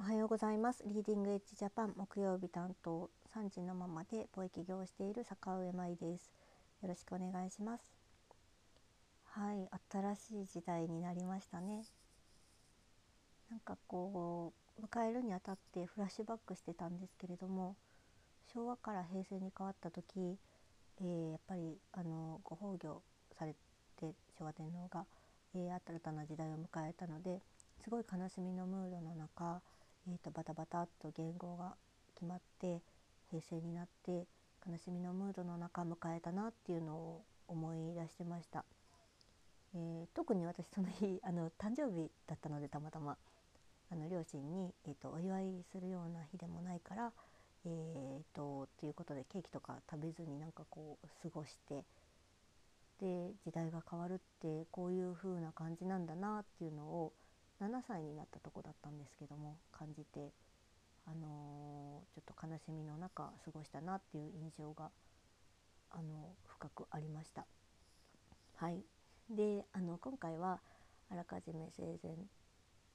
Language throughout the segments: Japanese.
おはようございます。リーディングエッジジャパン木曜日担当3時のままで貿易業をしている坂上舞です。よろしくお願いします。はい新しい時代になりましたね。なんかこう迎えるにあたってフラッシュバックしてたんですけれども昭和から平成に変わった時、えー、やっぱりあのご崩御されて昭和天皇が、えー、新たな時代を迎えたのですごい悲しみのムードの中えーと、バタバタっと言語が決まって平成になって悲しみのムードの中迎えたなっていうのを思い出してました、えー、特に私その日あの誕生日だったのでたまたま。あの両親に、えーと、お祝いするような日でもないからえーと、ということでケーキとか食べずになんかこう過ごしてで時代が変わるってこういう風な感じなんだなっていうのを7歳になったとこだったんですけども感じて、あのー、ちょっと悲しみの中過ごしたなっていう印象が、あの深くありました。はい、であの今回はあらかじめ生前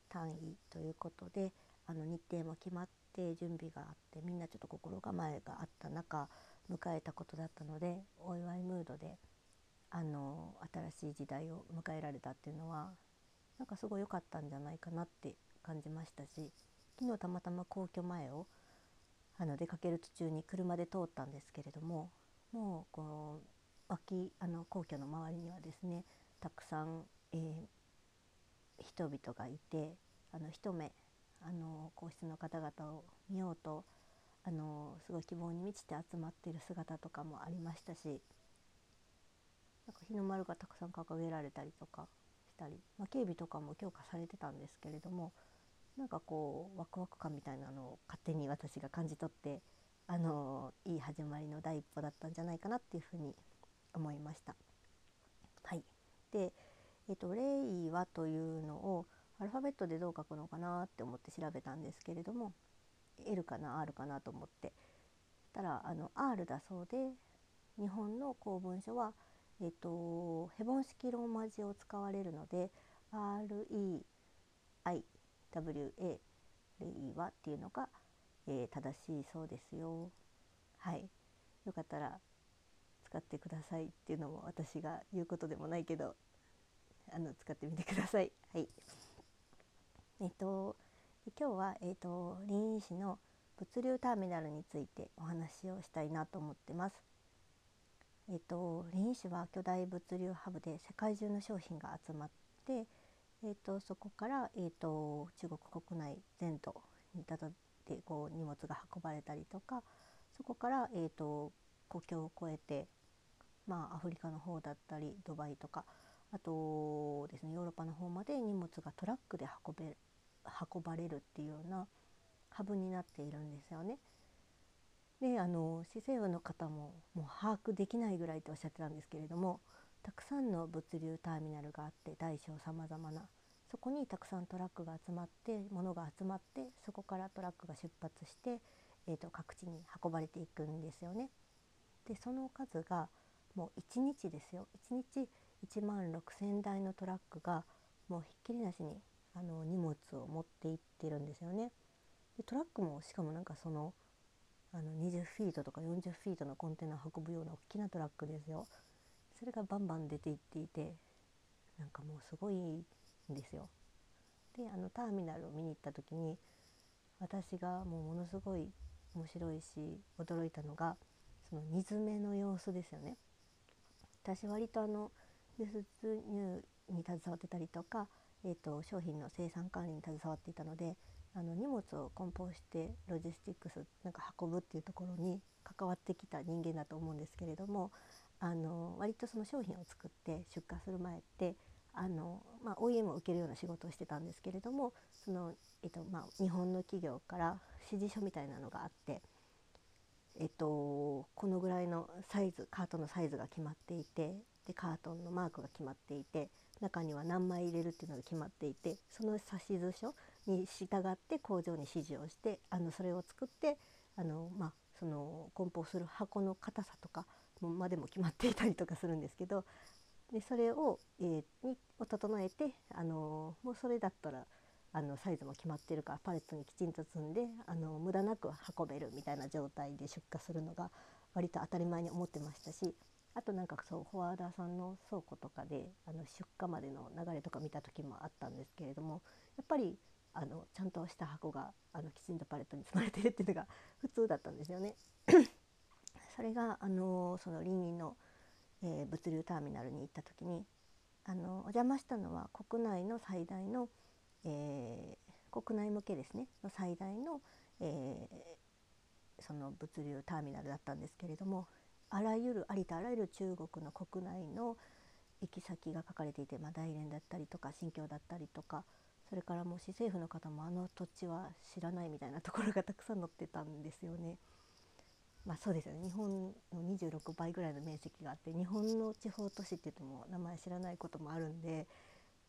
単位ということであの日程も決まって準備があってみんなちょっと心構えがあった中迎えたことだったのでお祝いムードであの新しい時代を迎えられたっていうのはなんかすごい良かったんじゃないかなって感じましたし昨日たまたま皇居前をあの出かける途中に車で通ったんですけれどももうこの脇あの皇居の周りにはですねたくさん、えー、人々がいてあの一目あの皇室の方々を見ようとあのすごい希望に満ちて集まっている姿とかもありましたしなんか日の丸がたくさん掲げられたりとかたり、まあ、警備とかも強化されてたんですけれどもなんかこうワクワク感みたいなのを勝手に私が感じ取ってあのいい始まりの第一歩だったんじゃないかなっていうふうに思いました。はい、で、えーと、レイはというのをアルファベットでどう書くのかなって思って調べたんですけれども L かな R かなと思ってたらあの R だそうで日本の公文書はえっと、ヘボン式ローマ字を使われるので REIWA レイワっていうのが、えー、正しいそうですよ。はい、よかったら使ってくださいっていうのも私が言うことでもないけどあの使ってみてください。はい。えっと今日はえっと臨沂市の物流ターミナルについてお話をしたいなと思ってます。えっと、臨沂市は巨大物流ハブで世界中の商品が集まって、えっと、そこから、えっと、中国国内全土にたどってこう荷物が運ばれたりとかそこから、えっと、国境を越えて、まあ、アフリカの方だったりドバイとかあとですねヨーロッパの方まで荷物がトラックで運べ運ばれるっていうようなハブになっているんですよね。であの市政府の方ももう把握できないぐらいとおっしゃってたんですけれどもたくさんの物流ターミナルがあって大小さまざまなそこにたくさんトラックが集まって物が集まってそこからトラックが出発して、えーと、各地に運ばれていくんですよね。でその数がもう1日ですよ1日1万6,000台のトラックがもうひっきりなしにあの荷物を持っていってるんですよね。でトラックもしかもなんかそのあの20フィートとか40フィートのコンテナを運ぶような大きなトラックですよ。それがバンバン出ていっていてなんかもうすごいんですよ。であのターミナルを見に行った時に私がもうものすごい面白いし驚いたのがその荷詰めの様子ですよね。私割とあの輸出入に携わってたりとか、えーと商品の生産管理に携わっていたのであの荷物を梱包してロジスティックスなんか運ぶっていうところに関わってきた人間だと思うんですけれどもあの割とその商品を作って出荷する前ってあの、まあ、OEM を受けるような仕事をしてたんですけれどもその、えっとまあ、日本の企業から指示書みたいなのがあって、えっと、このぐらいのサイズカートのサイズが決まっていてでカートンのマークが決まっていて中には何枚入れるっていうのが決まっていてその指図書に従って工場に指示をしてあのそれを作ってあの、まあ、その梱包する箱の硬さとかまでも決まっていたりとかするんですけどでそれを,、えー、にを整えてあのもうそれだったらあのサイズも決まってるからパレットにきちんと積んであの無駄なく運べるみたいな状態で出荷するのが割と当たり前に思ってましたしあとなんかそうフォワーダーさんの倉庫とかであの出荷までの流れとか見た時もあったんですけれどもやっぱりあのちゃんとした箱があのきちんとパレットに積まれてるっていうのが普通だったんですよね。それがあのその林林の、えー、物流ターミナルに行った時にあのお邪魔したのは国内の最大の、えー、国内向けですねの最大の、えー、その物流ターミナルだったんですけれどもあらゆるありとあらゆる中国の国内の行き先が書かれていて、まあ、大連だったりとか新疆だったりとかそれからもう市政府の方もあの土地は知らないみたいなところがたくさん載ってたんですよね。まあそうですよね日本の26倍ぐらいの面積があって日本の地方都市って言っても名前知らないこともあるんで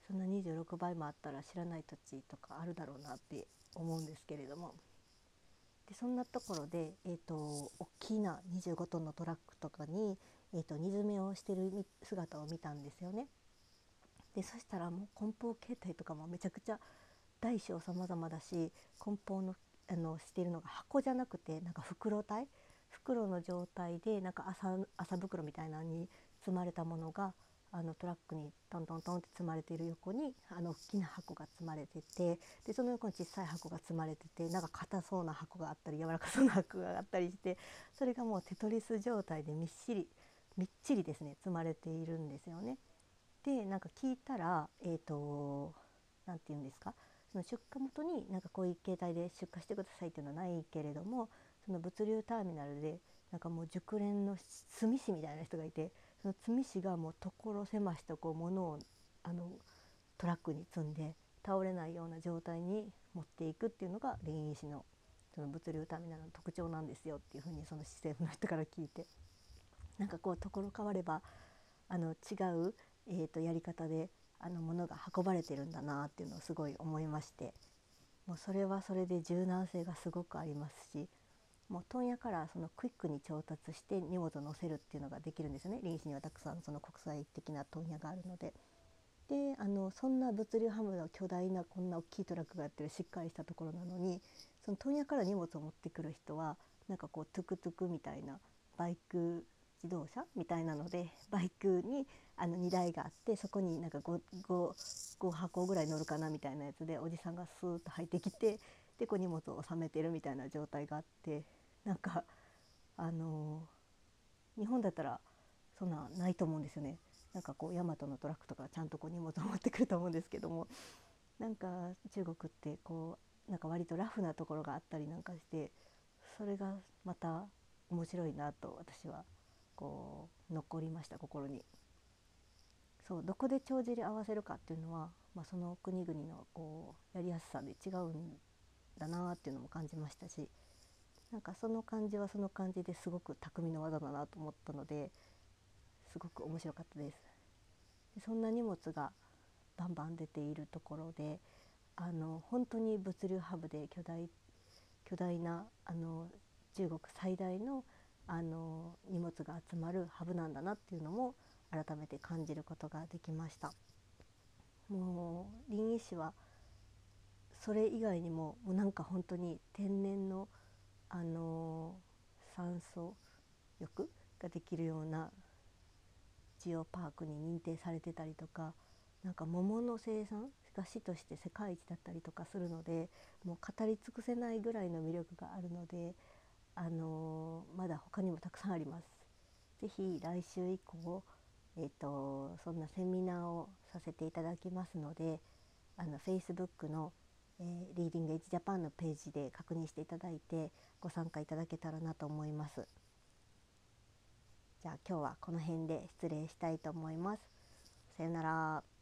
そんな26倍もあったら知らない土地とかあるだろうなって思うんですけれどもでそんなところで、えーと、大きな25トンのトラックとかに、えーと、荷詰めをしてる姿を見たんですよね。でそしたらもう梱包形態とかもめちゃくちゃ大小様々だし梱包のあのしているのが箱じゃなくてなんか袋体袋の状態でなんか麻麻袋みたいなのに積まれたものがあのトラックにトントントンって積まれている横にあの大きな箱が積まれててでその横に小さい箱が積まれててなんか硬そうな箱があったり柔らかそうな箱があったりしてそれがもうテトリス状態でみっしりみっちりですね積まれているんですよね。でなんか聞いたらえっ、ー、と何て言うんですか？その出荷元になんかこういう形態で出荷してくださいっていうのはないけれどもその物流ターミナルでなんかもう熟練の炭師みたいな人がいてその炭師がもう所狭しとこう物をあのトラックに積んで倒れないような状態に持っていくっていうのが林医師のその物流ターミナルの特徴なんですよっていうふうにその市政府の人から聞いて。なんかこう所変わればあの違う、えー、とやり方であの物が運ばれてるんだなっていうのをすごい思いまして。もうそれはそれで柔軟性がすごくありますしもう問屋からそのクイックに調達して荷物を載せるっていうのができるんですよね臨市にはたくさんその国際的な問屋があるので。であのそんな物流ハムの巨大なこんな大きいトラックがやってるしっかりしたところなのにその問屋から荷物を持ってくる人はなんかこうトゥクトゥクみたいなバイク自動車みたいなので バイクにあの荷台があってそこになんか 5, 5, 5箱ぐらい乗るかなみたいなやつでおじさんがスーッと入ってきてでこう荷物を収めてるみたいな状態があってなんかあの日本だったらそんなないと思うんですよね。なんかこうヤマトのトラックとかちゃんとこう荷物を持ってくると思うんですけどもなんか中国ってこうなんか割とラフなところがあったりなんかしてそれがまた面白いなと私はこう残りました心に。そうどこで帳尻合わせるかっていうのは、まあ、その国々のこうやりやすさで違うんだなっていうのも感じましたしなんかその感じはその感じですごく匠の技だなと思ったのですごく面白かったです。でそんな荷物がバンバン出ているところであの本当に物流ハブで巨大巨大なあの中国最大のあの荷物が集まるハブなんだなっていうのも改めて感じることができました。もう林医師はそれ以外にももうなんか本当に天然のあの酸素浴ができるようなジオパークに認定されてたりとかなんか桃の生産が市として世界一だったりとかするのでもう語り尽くせないぐらいの魅力があるので、あのまだ他にもたくさんあります。ぜひ来週以降、えーと、そんなセミナーをさせていただきますのであの Facebook の「えー、リーディングエッジジャパンのページで確認していただいてご参加いただけたらなと思います。じゃあ今日はこの辺で失礼したいと思います。さよなら。